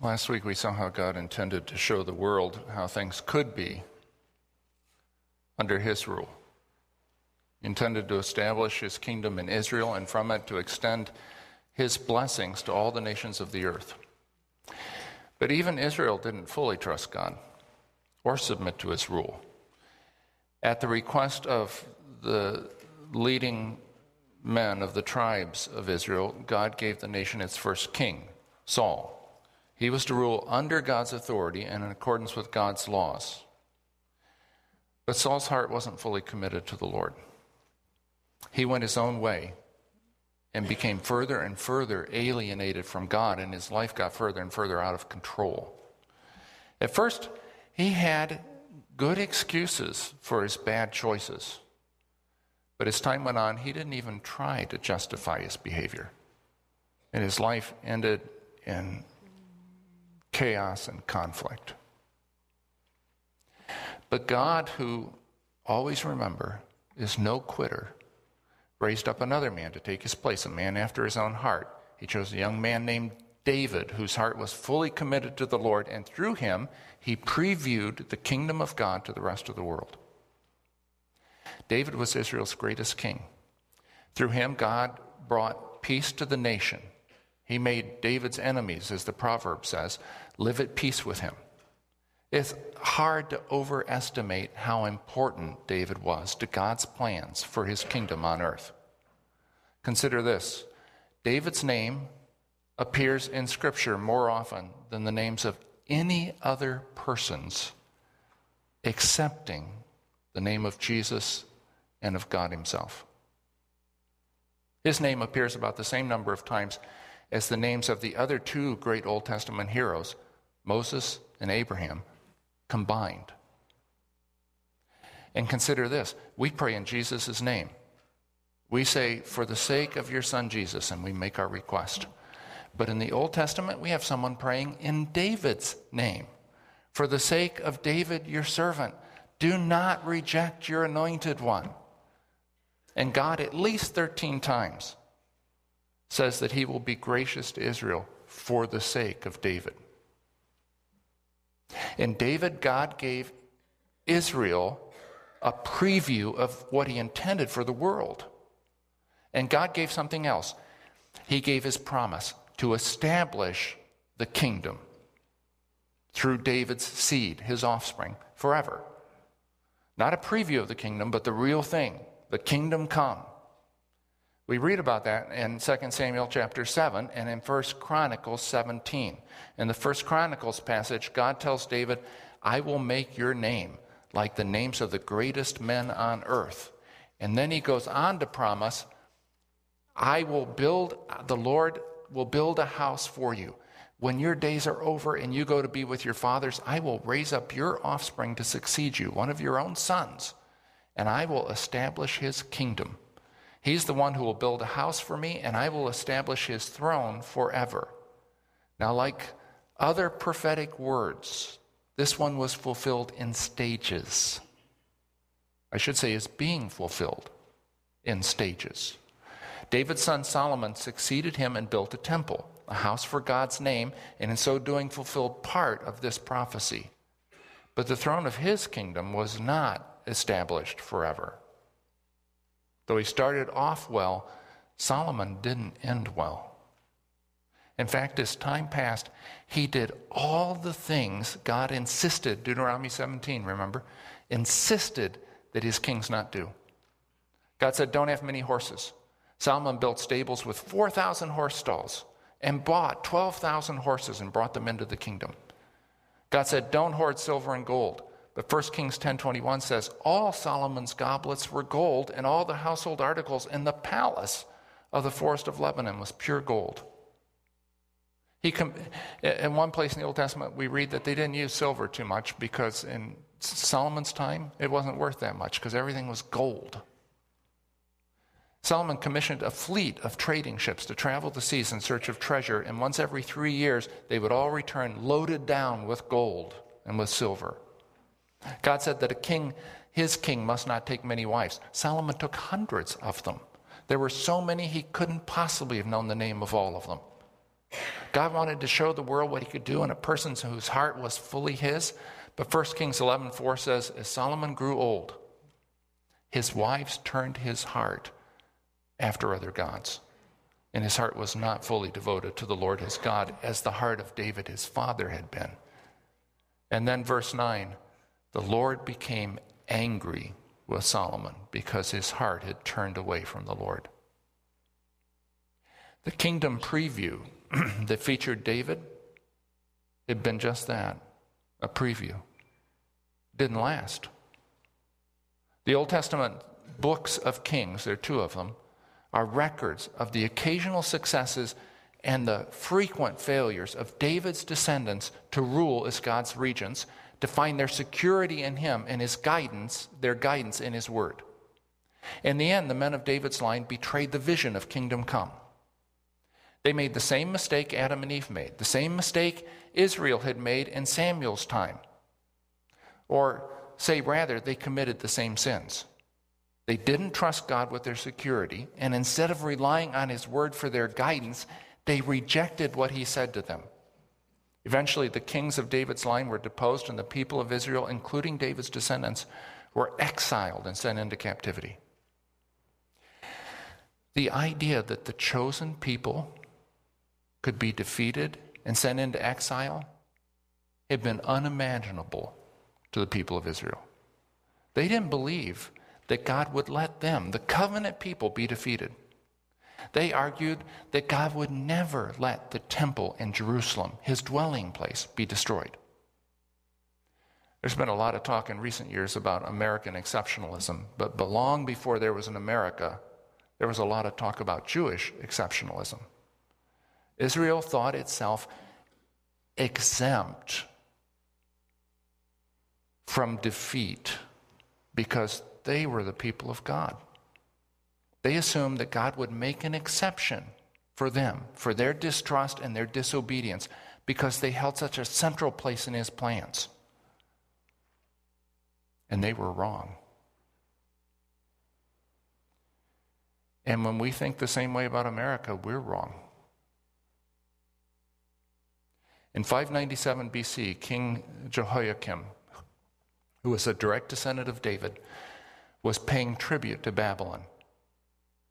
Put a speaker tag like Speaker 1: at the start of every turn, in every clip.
Speaker 1: Last week we saw how God intended to show the world how things could be under his rule. He intended to establish his kingdom in Israel and from it to extend his blessings to all the nations of the earth. But even Israel didn't fully trust God or submit to his rule. At the request of the leading men of the tribes of Israel, God gave the nation its first king, Saul. He was to rule under God's authority and in accordance with God's laws. But Saul's heart wasn't fully committed to the Lord. He went his own way and became further and further alienated from God, and his life got further and further out of control. At first, he had good excuses for his bad choices. But as time went on, he didn't even try to justify his behavior. And his life ended in chaos and conflict. But God, who always remember, is no quitter, raised up another man to take his place, a man after his own heart. He chose a young man named David, whose heart was fully committed to the Lord, and through him, he previewed the kingdom of God to the rest of the world. David was Israel's greatest king. Through him, God brought peace to the nation. He made David's enemies, as the proverb says, live at peace with him. It's hard to overestimate how important David was to God's plans for his kingdom on earth. Consider this David's name appears in Scripture more often than the names of any other persons, excepting the name of Jesus and of God Himself. His name appears about the same number of times as the names of the other two great Old Testament heroes, Moses and Abraham, combined. And consider this we pray in Jesus' name. We say, for the sake of your son Jesus, and we make our request. But in the Old Testament, we have someone praying in David's name. For the sake of David, your servant, do not reject your anointed one. And God, at least 13 times, says that he will be gracious to Israel for the sake of David. In David, God gave Israel a preview of what he intended for the world. And God gave something else. He gave his promise to establish the kingdom through David's seed, his offspring, forever. Not a preview of the kingdom, but the real thing the kingdom come. We read about that in 2 Samuel chapter 7 and in 1 Chronicles 17. In the 1 Chronicles passage, God tells David, I will make your name like the names of the greatest men on earth. And then he goes on to promise, I will build, the Lord will build a house for you. When your days are over and you go to be with your fathers, I will raise up your offspring to succeed you, one of your own sons, and I will establish his kingdom. He's the one who will build a house for me, and I will establish his throne forever. Now, like other prophetic words, this one was fulfilled in stages. I should say, is being fulfilled in stages. David's son Solomon succeeded him and built a temple, a house for God's name, and in so doing fulfilled part of this prophecy. But the throne of his kingdom was not established forever. Though he started off well, Solomon didn't end well. In fact, as time passed, he did all the things God insisted, Deuteronomy 17, remember, insisted that his kings not do. God said, Don't have many horses. Solomon built stables with 4,000 horse stalls and bought 12,000 horses and brought them into the kingdom. God said, Don't hoard silver and gold. But 1 Kings 10:21 says all Solomon's goblets were gold and all the household articles in the palace of the forest of Lebanon was pure gold. He com- in one place in the Old Testament we read that they didn't use silver too much because in Solomon's time it wasn't worth that much because everything was gold. Solomon commissioned a fleet of trading ships to travel the seas in search of treasure, and once every three years they would all return loaded down with gold and with silver. God said that a king, his king, must not take many wives. Solomon took hundreds of them. There were so many he couldn't possibly have known the name of all of them. God wanted to show the world what he could do in a person whose heart was fully his. But 1 Kings 11:4 says, as Solomon grew old, his wives turned his heart after other gods. And his heart was not fully devoted to the Lord his God as the heart of David his father had been. And then verse 9, the Lord became angry with Solomon because his heart had turned away from the Lord. The kingdom preview that featured David had been just that a preview. Didn't last. The Old Testament books of kings, there are two of them, are records of the occasional successes and the frequent failures of David's descendants to rule as God's regents, to find their security in him and his guidance, their guidance in his word. In the end, the men of David's line betrayed the vision of kingdom come. They made the same mistake Adam and Eve made, the same mistake Israel had made in Samuel's time. Or, say rather, they committed the same sins. They didn't trust God with their security, and instead of relying on His word for their guidance, they rejected what He said to them. Eventually, the kings of David's line were deposed, and the people of Israel, including David's descendants, were exiled and sent into captivity. The idea that the chosen people could be defeated and sent into exile had been unimaginable to the people of Israel. They didn't believe that God would let them, the covenant people, be defeated. They argued that God would never let the temple in Jerusalem, his dwelling place, be destroyed. There's been a lot of talk in recent years about American exceptionalism, but long before there was an America, there was a lot of talk about Jewish exceptionalism. Israel thought itself exempt from defeat because they were the people of God. They assumed that God would make an exception for them, for their distrust and their disobedience, because they held such a central place in his plans. And they were wrong. And when we think the same way about America, we're wrong. In 597 BC, King Jehoiakim, who was a direct descendant of David, was paying tribute to Babylon.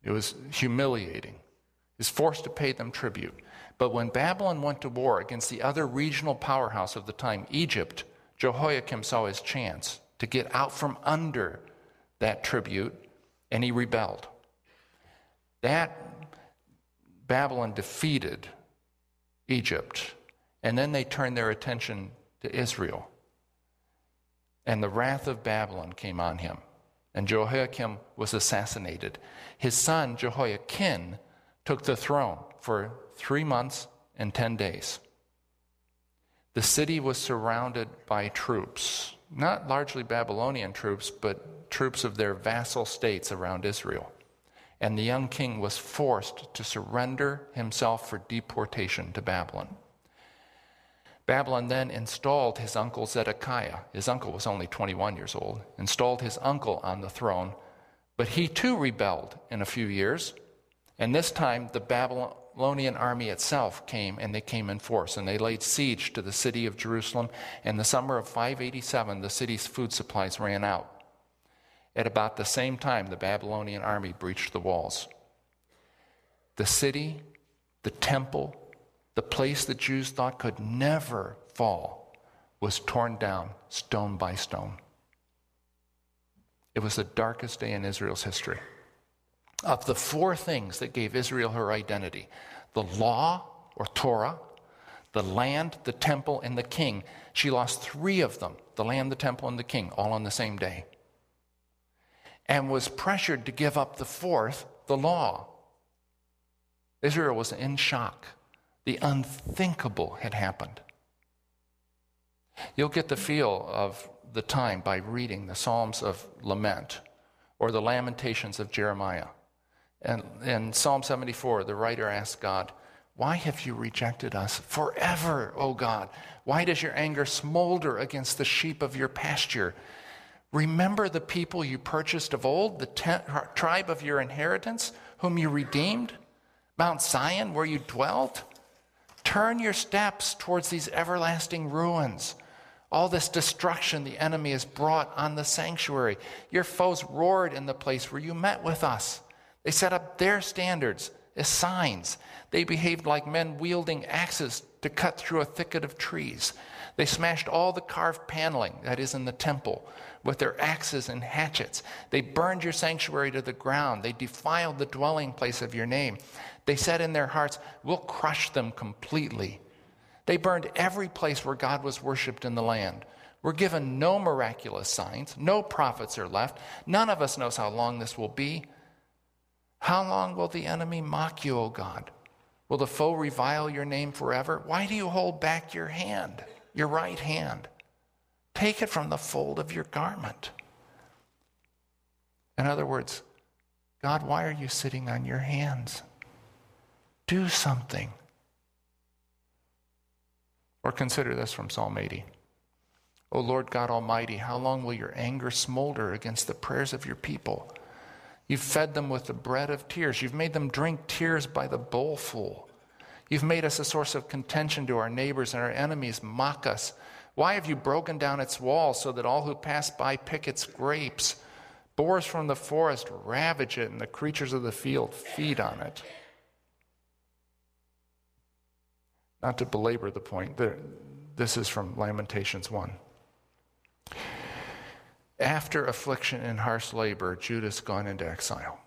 Speaker 1: It was humiliating. He was forced to pay them tribute. But when Babylon went to war against the other regional powerhouse of the time, Egypt, Jehoiakim saw his chance to get out from under that tribute, and he rebelled. That Babylon defeated Egypt, and then they turned their attention to Israel. And the wrath of Babylon came on him and Jehoiakim was assassinated. His son, Jehoiachin, took the throne for three months and ten days. The city was surrounded by troops, not largely Babylonian troops, but troops of their vassal states around Israel. And the young king was forced to surrender himself for deportation to Babylon. Babylon then installed his uncle Zedekiah. His uncle was only 21 years old, installed his uncle on the throne, but he too rebelled in a few years. And this time, the Babylonian army itself came, and they came in force, and they laid siege to the city of Jerusalem. In the summer of 587, the city's food supplies ran out. At about the same time, the Babylonian army breached the walls. The city, the temple, the place the Jews thought could never fall was torn down stone by stone. It was the darkest day in Israel's history. Of the four things that gave Israel her identity the law or Torah, the land, the temple, and the king she lost three of them the land, the temple, and the king all on the same day. And was pressured to give up the fourth, the law. Israel was in shock. The unthinkable had happened. You'll get the feel of the time by reading the Psalms of Lament or the Lamentations of Jeremiah. And in Psalm 74, the writer asks God, Why have you rejected us forever, O God? Why does your anger smolder against the sheep of your pasture? Remember the people you purchased of old, the ten- tribe of your inheritance, whom you redeemed, Mount Zion, where you dwelt. Turn your steps towards these everlasting ruins. All this destruction the enemy has brought on the sanctuary. Your foes roared in the place where you met with us. They set up their standards as signs. They behaved like men wielding axes to cut through a thicket of trees. They smashed all the carved paneling that is in the temple with their axes and hatchets. They burned your sanctuary to the ground. They defiled the dwelling place of your name. They said in their hearts, We'll crush them completely. They burned every place where God was worshiped in the land. We're given no miraculous signs. No prophets are left. None of us knows how long this will be. How long will the enemy mock you, O God? Will the foe revile your name forever? Why do you hold back your hand, your right hand? Take it from the fold of your garment. In other words, God, why are you sitting on your hands? Do something. Or consider this from Psalm 80. O Lord God Almighty, how long will your anger smolder against the prayers of your people? You've fed them with the bread of tears. You've made them drink tears by the bowlful. You've made us a source of contention to our neighbors, and our enemies mock us. Why have you broken down its walls so that all who pass by pick its grapes? Boars from the forest ravage it, and the creatures of the field feed on it. Not to belabor the point, this is from Lamentations 1. After affliction and harsh labor, Judah's gone into exile.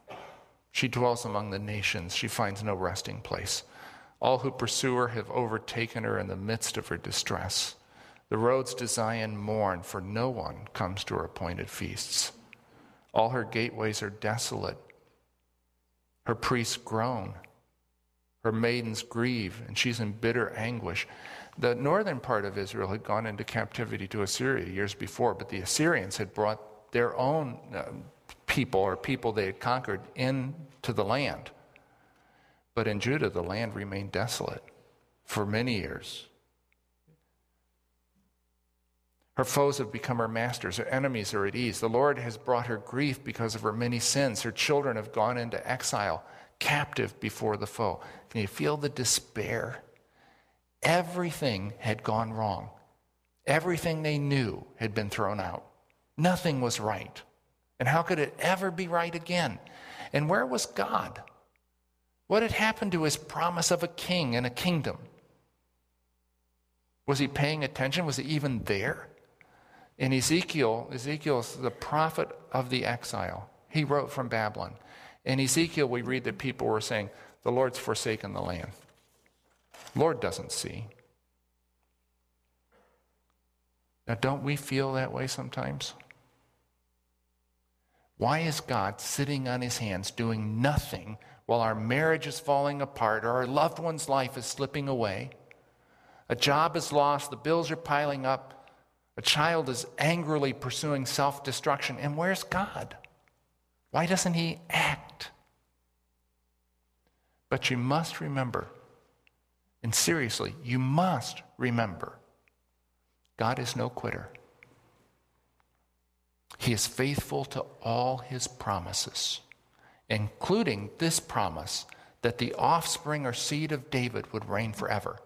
Speaker 1: She dwells among the nations. She finds no resting place. All who pursue her have overtaken her in the midst of her distress. The roads to Zion mourn, for no one comes to her appointed feasts. All her gateways are desolate. Her priests groan. Her maidens grieve, and she's in bitter anguish. The northern part of Israel had gone into captivity to Assyria years before, but the Assyrians had brought their own uh, people or people they had conquered into the land. But in Judah, the land remained desolate for many years. Her foes have become her masters. Her enemies are at ease. The Lord has brought her grief because of her many sins. Her children have gone into exile, captive before the foe. Can you feel the despair? Everything had gone wrong. Everything they knew had been thrown out. Nothing was right. And how could it ever be right again? And where was God? What had happened to his promise of a king and a kingdom? Was he paying attention? Was he even there? In Ezekiel, Ezekiel's the prophet of the exile. He wrote from Babylon. In Ezekiel, we read that people were saying, The Lord's forsaken the land. Lord doesn't see. Now, don't we feel that way sometimes? Why is God sitting on his hands doing nothing while our marriage is falling apart or our loved one's life is slipping away? A job is lost, the bills are piling up, a child is angrily pursuing self destruction, and where's God? Why doesn't he act? But you must remember and seriously, you must remember God is no quitter. He is faithful to all his promises, including this promise that the offspring or seed of David would reign forever.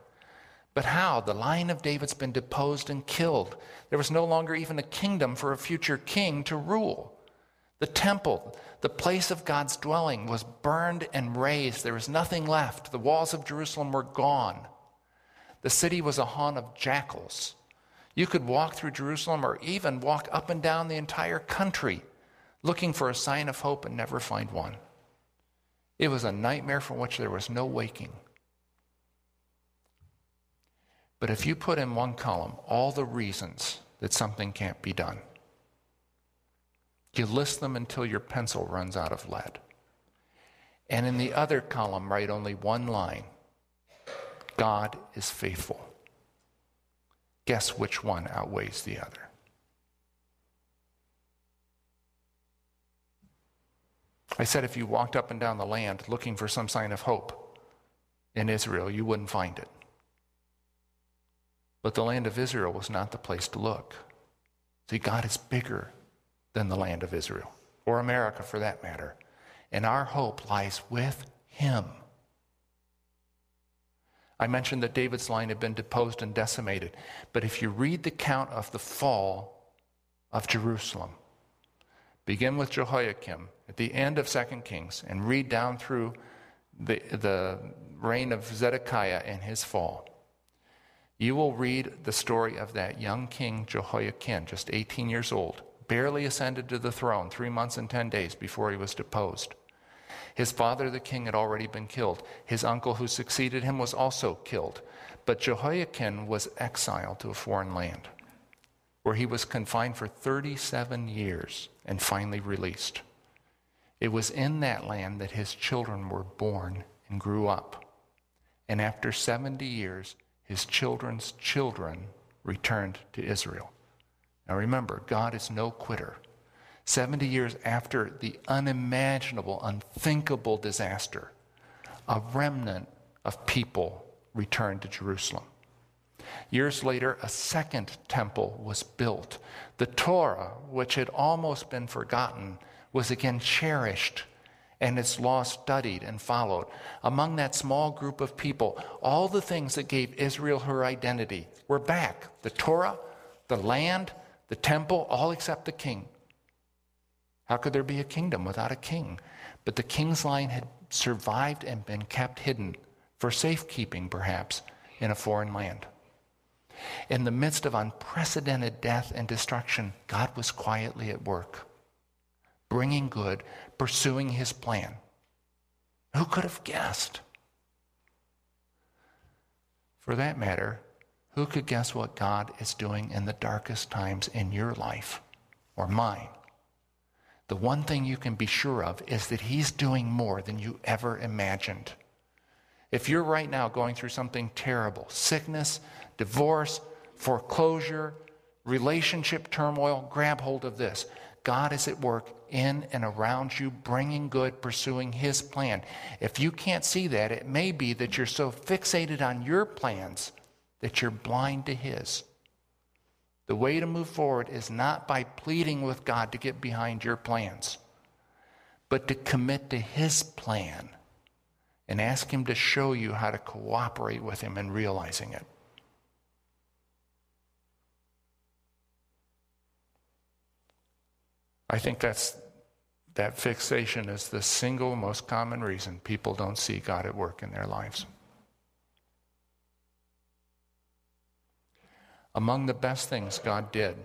Speaker 1: But how? The line of David's been deposed and killed. There was no longer even a kingdom for a future king to rule. The temple, the place of God's dwelling, was burned and razed. There was nothing left. The walls of Jerusalem were gone. The city was a haunt of jackals. You could walk through Jerusalem or even walk up and down the entire country looking for a sign of hope and never find one. It was a nightmare from which there was no waking. But if you put in one column all the reasons that something can't be done, you list them until your pencil runs out of lead. And in the other column, write only one line God is faithful. Guess which one outweighs the other? I said if you walked up and down the land looking for some sign of hope in Israel, you wouldn't find it. But the land of Israel was not the place to look. See, God is bigger than the land of Israel, or America for that matter. And our hope lies with Him. I mentioned that David's line had been deposed and decimated. But if you read the count of the fall of Jerusalem, begin with Jehoiakim at the end of 2 Kings and read down through the, the reign of Zedekiah and his fall, you will read the story of that young king Jehoiachin, just 18 years old, barely ascended to the throne three months and 10 days before he was deposed. His father, the king, had already been killed. His uncle, who succeeded him, was also killed. But Jehoiachin was exiled to a foreign land where he was confined for 37 years and finally released. It was in that land that his children were born and grew up. And after 70 years, his children's children returned to Israel. Now remember, God is no quitter. 70 years after the unimaginable, unthinkable disaster, a remnant of people returned to Jerusalem. Years later, a second temple was built. The Torah, which had almost been forgotten, was again cherished and its law studied and followed. Among that small group of people, all the things that gave Israel her identity were back the Torah, the land, the temple, all except the king. How could there be a kingdom without a king? But the king's line had survived and been kept hidden, for safekeeping perhaps, in a foreign land. In the midst of unprecedented death and destruction, God was quietly at work, bringing good, pursuing his plan. Who could have guessed? For that matter, who could guess what God is doing in the darkest times in your life or mine? The one thing you can be sure of is that He's doing more than you ever imagined. If you're right now going through something terrible sickness, divorce, foreclosure, relationship turmoil grab hold of this. God is at work in and around you, bringing good, pursuing His plan. If you can't see that, it may be that you're so fixated on your plans that you're blind to His. The way to move forward is not by pleading with God to get behind your plans, but to commit to His plan and ask Him to show you how to cooperate with Him in realizing it. I think that's that fixation is the single most common reason people don't see God at work in their lives. Among the best things God did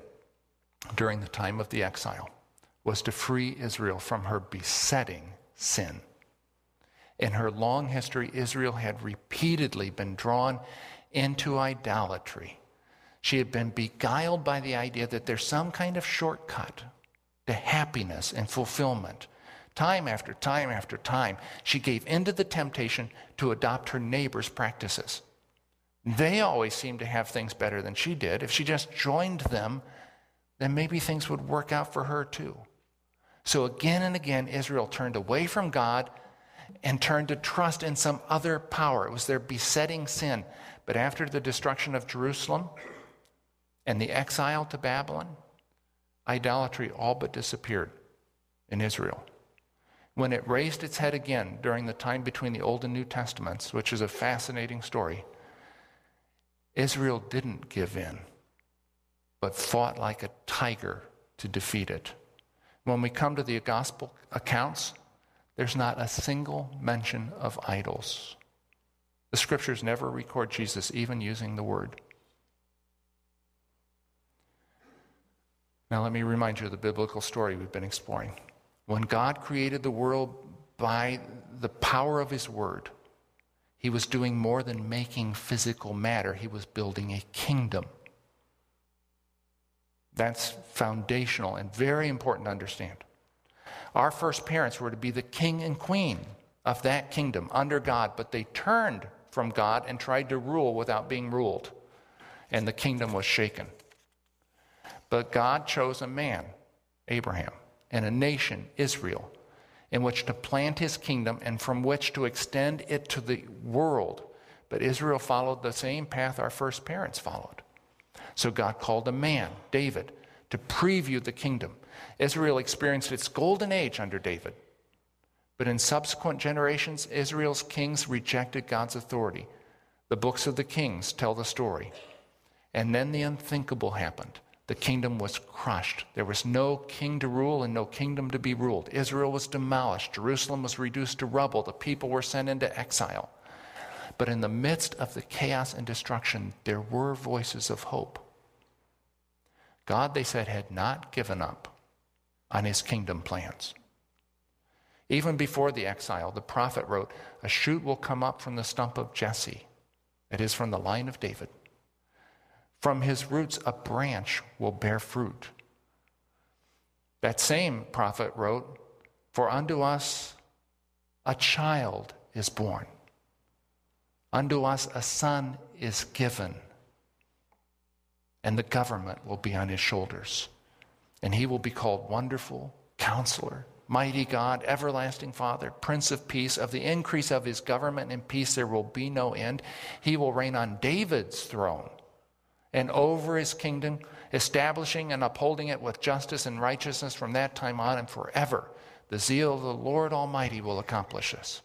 Speaker 1: during the time of the exile was to free Israel from her besetting sin. In her long history, Israel had repeatedly been drawn into idolatry. She had been beguiled by the idea that there's some kind of shortcut to happiness and fulfillment. Time after time after time, she gave in to the temptation to adopt her neighbor's practices. They always seemed to have things better than she did. If she just joined them, then maybe things would work out for her too. So again and again, Israel turned away from God and turned to trust in some other power. It was their besetting sin. But after the destruction of Jerusalem and the exile to Babylon, idolatry all but disappeared in Israel. When it raised its head again during the time between the Old and New Testaments, which is a fascinating story, Israel didn't give in, but fought like a tiger to defeat it. When we come to the gospel accounts, there's not a single mention of idols. The scriptures never record Jesus even using the word. Now, let me remind you of the biblical story we've been exploring. When God created the world by the power of His Word, He was doing more than making physical matter, He was building a kingdom. That's foundational and very important to understand. Our first parents were to be the king and queen of that kingdom under God, but they turned from God and tried to rule without being ruled, and the kingdom was shaken. But God chose a man, Abraham, and a nation, Israel, in which to plant his kingdom and from which to extend it to the world. But Israel followed the same path our first parents followed. So God called a man, David, to preview the kingdom. Israel experienced its golden age under David. But in subsequent generations, Israel's kings rejected God's authority. The books of the kings tell the story. And then the unthinkable happened. The kingdom was crushed. There was no king to rule and no kingdom to be ruled. Israel was demolished. Jerusalem was reduced to rubble. The people were sent into exile. But in the midst of the chaos and destruction, there were voices of hope. God, they said, had not given up on his kingdom plans. Even before the exile, the prophet wrote, A shoot will come up from the stump of Jesse, that is, from the line of David. From his roots, a branch will bear fruit. That same prophet wrote, For unto us a child is born, unto us a son is given, and the government will be on his shoulders. And he will be called Wonderful, Counselor, Mighty God, Everlasting Father, Prince of Peace. Of the increase of his government and peace there will be no end. He will reign on David's throne and over his kingdom, establishing and upholding it with justice and righteousness from that time on and forever. The zeal of the Lord Almighty will accomplish this.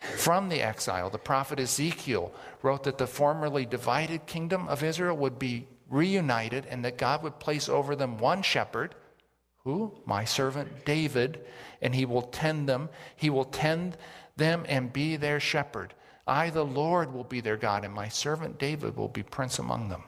Speaker 1: From the exile, the prophet Ezekiel wrote that the formerly divided kingdom of Israel would be reunited and that God would place over them one shepherd, who? My servant David, and he will tend them. He will tend them and be their shepherd. I, the Lord, will be their God, and my servant David will be prince among them.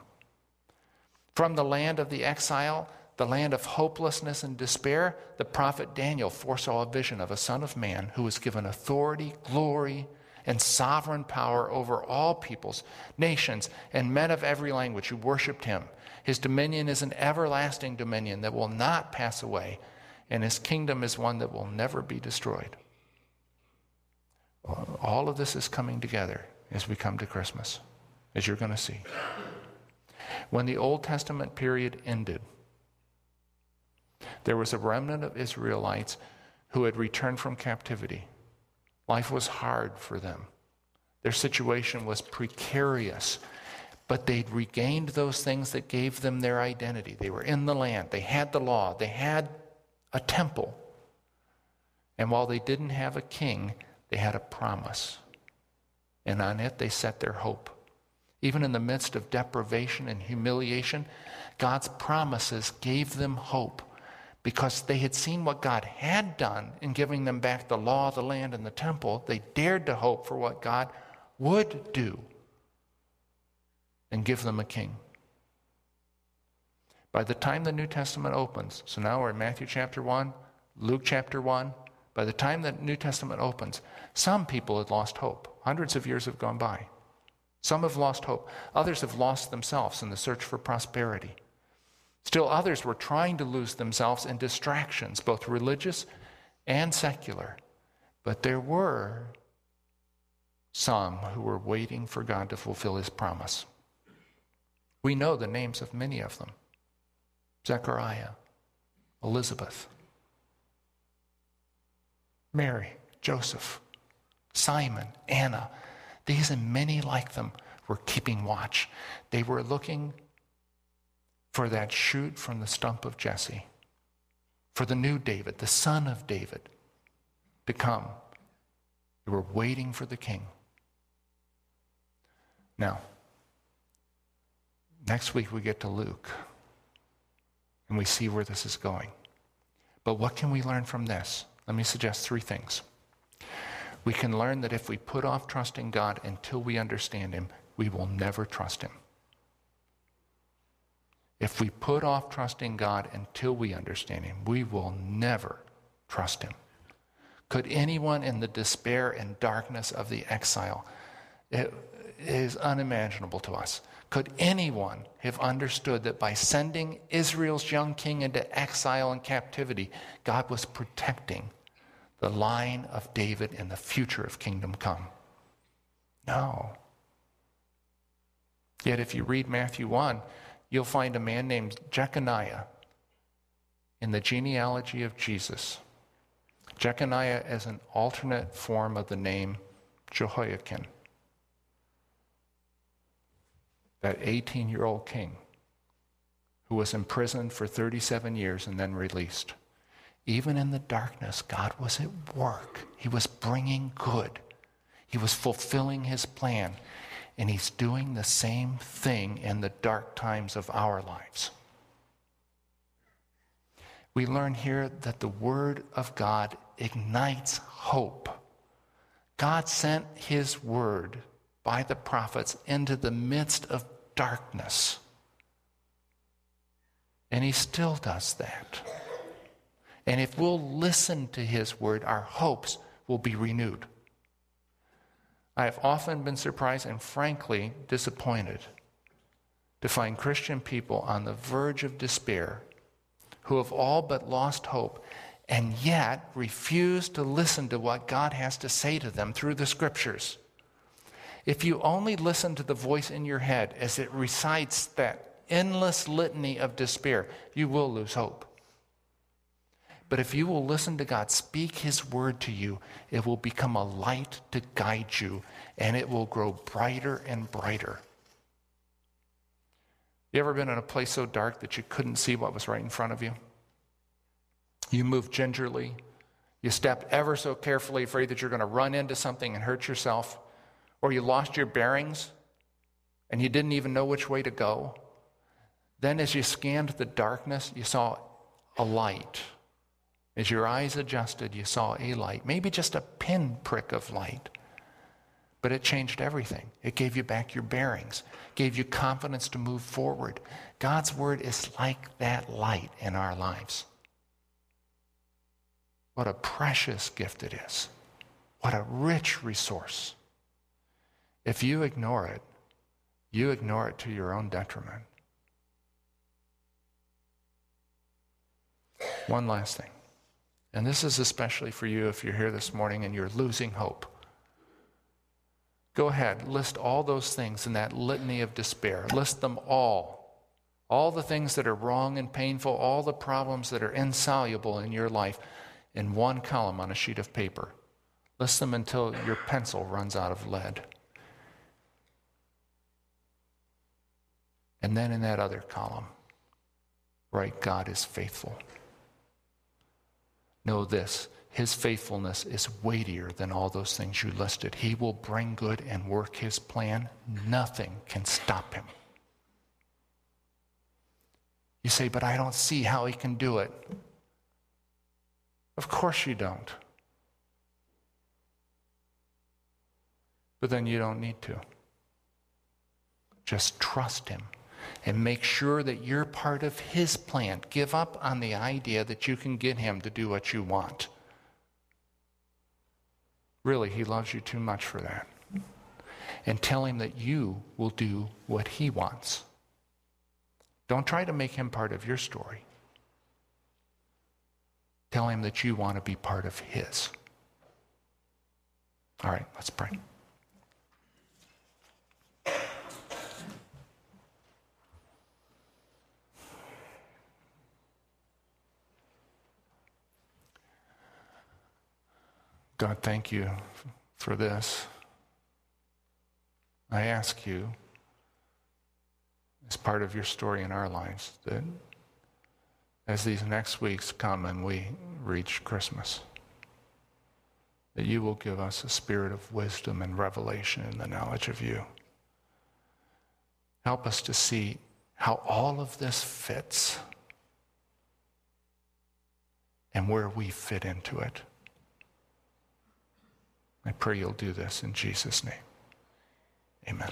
Speaker 1: From the land of the exile, the land of hopelessness and despair, the prophet Daniel foresaw a vision of a Son of Man who was given authority, glory, and sovereign power over all peoples, nations, and men of every language who worshiped him. His dominion is an everlasting dominion that will not pass away, and his kingdom is one that will never be destroyed. All of this is coming together as we come to Christmas, as you're going to see. When the Old Testament period ended, there was a remnant of Israelites who had returned from captivity. Life was hard for them. Their situation was precarious, but they'd regained those things that gave them their identity. They were in the land, they had the law, they had a temple. And while they didn't have a king, they had a promise. And on it they set their hope. Even in the midst of deprivation and humiliation, God's promises gave them hope because they had seen what God had done in giving them back the law, the land, and the temple. They dared to hope for what God would do and give them a king. By the time the New Testament opens, so now we're in Matthew chapter 1, Luke chapter 1, by the time the New Testament opens, some people had lost hope. Hundreds of years have gone by. Some have lost hope. Others have lost themselves in the search for prosperity. Still, others were trying to lose themselves in distractions, both religious and secular. But there were some who were waiting for God to fulfill his promise. We know the names of many of them Zechariah, Elizabeth, Mary, Joseph, Simon, Anna. These and many like them were keeping watch. They were looking for that shoot from the stump of Jesse, for the new David, the son of David, to come. They were waiting for the king. Now, next week we get to Luke and we see where this is going. But what can we learn from this? Let me suggest three things. We can learn that if we put off trusting God until we understand Him, we will never trust Him. If we put off trusting God until we understand Him, we will never trust Him. Could anyone in the despair and darkness of the exile, it is unimaginable to us. Could anyone have understood that by sending Israel's young king into exile and captivity, God was protecting the line of David and the future of kingdom come. No. Yet, if you read Matthew 1, you'll find a man named Jeconiah in the genealogy of Jesus. Jeconiah is an alternate form of the name Jehoiachin, that 18 year old king who was imprisoned for 37 years and then released. Even in the darkness, God was at work. He was bringing good, He was fulfilling His plan. and He's doing the same thing in the dark times of our lives. We learn here that the Word of God ignites hope. God sent His Word by the prophets into the midst of darkness. And He still does that. And if we'll listen to His Word, our hopes will be renewed. I have often been surprised and frankly disappointed to find Christian people on the verge of despair who have all but lost hope and yet refuse to listen to what God has to say to them through the scriptures. If you only listen to the voice in your head as it recites that endless litany of despair, you will lose hope. But if you will listen to God speak His word to you, it will become a light to guide you and it will grow brighter and brighter. You ever been in a place so dark that you couldn't see what was right in front of you? You moved gingerly. You stepped ever so carefully, afraid that you're going to run into something and hurt yourself. Or you lost your bearings and you didn't even know which way to go. Then, as you scanned the darkness, you saw a light as your eyes adjusted, you saw a light, maybe just a pinprick of light. But it changed everything. It gave you back your bearings, gave you confidence to move forward. God's word is like that light in our lives. What a precious gift it is. What a rich resource. If you ignore it, you ignore it to your own detriment. One last thing. And this is especially for you if you're here this morning and you're losing hope. Go ahead, list all those things in that litany of despair. List them all. All the things that are wrong and painful, all the problems that are insoluble in your life in one column on a sheet of paper. List them until your pencil runs out of lead. And then in that other column, write God is faithful. Know this His faithfulness is weightier than all those things you listed. He will bring good and work His plan. Nothing can stop Him. You say, but I don't see how He can do it. Of course you don't. But then you don't need to. Just trust Him and make sure that you're part of His plan. Give up on the idea that you can get Him to do what you want. Really, He loves you too much for that. And tell Him that you will do what He wants. Don't try to make Him part of your story. Tell Him that you want to be part of His. All right, let's pray. God, thank you for this. I ask you, as part of your story in our lives, that as these next weeks come and we reach Christmas, that you will give us a spirit of wisdom and revelation in the knowledge of you. Help us to see how all of this fits and where we fit into it. I pray you'll do this in Jesus' name. Amen.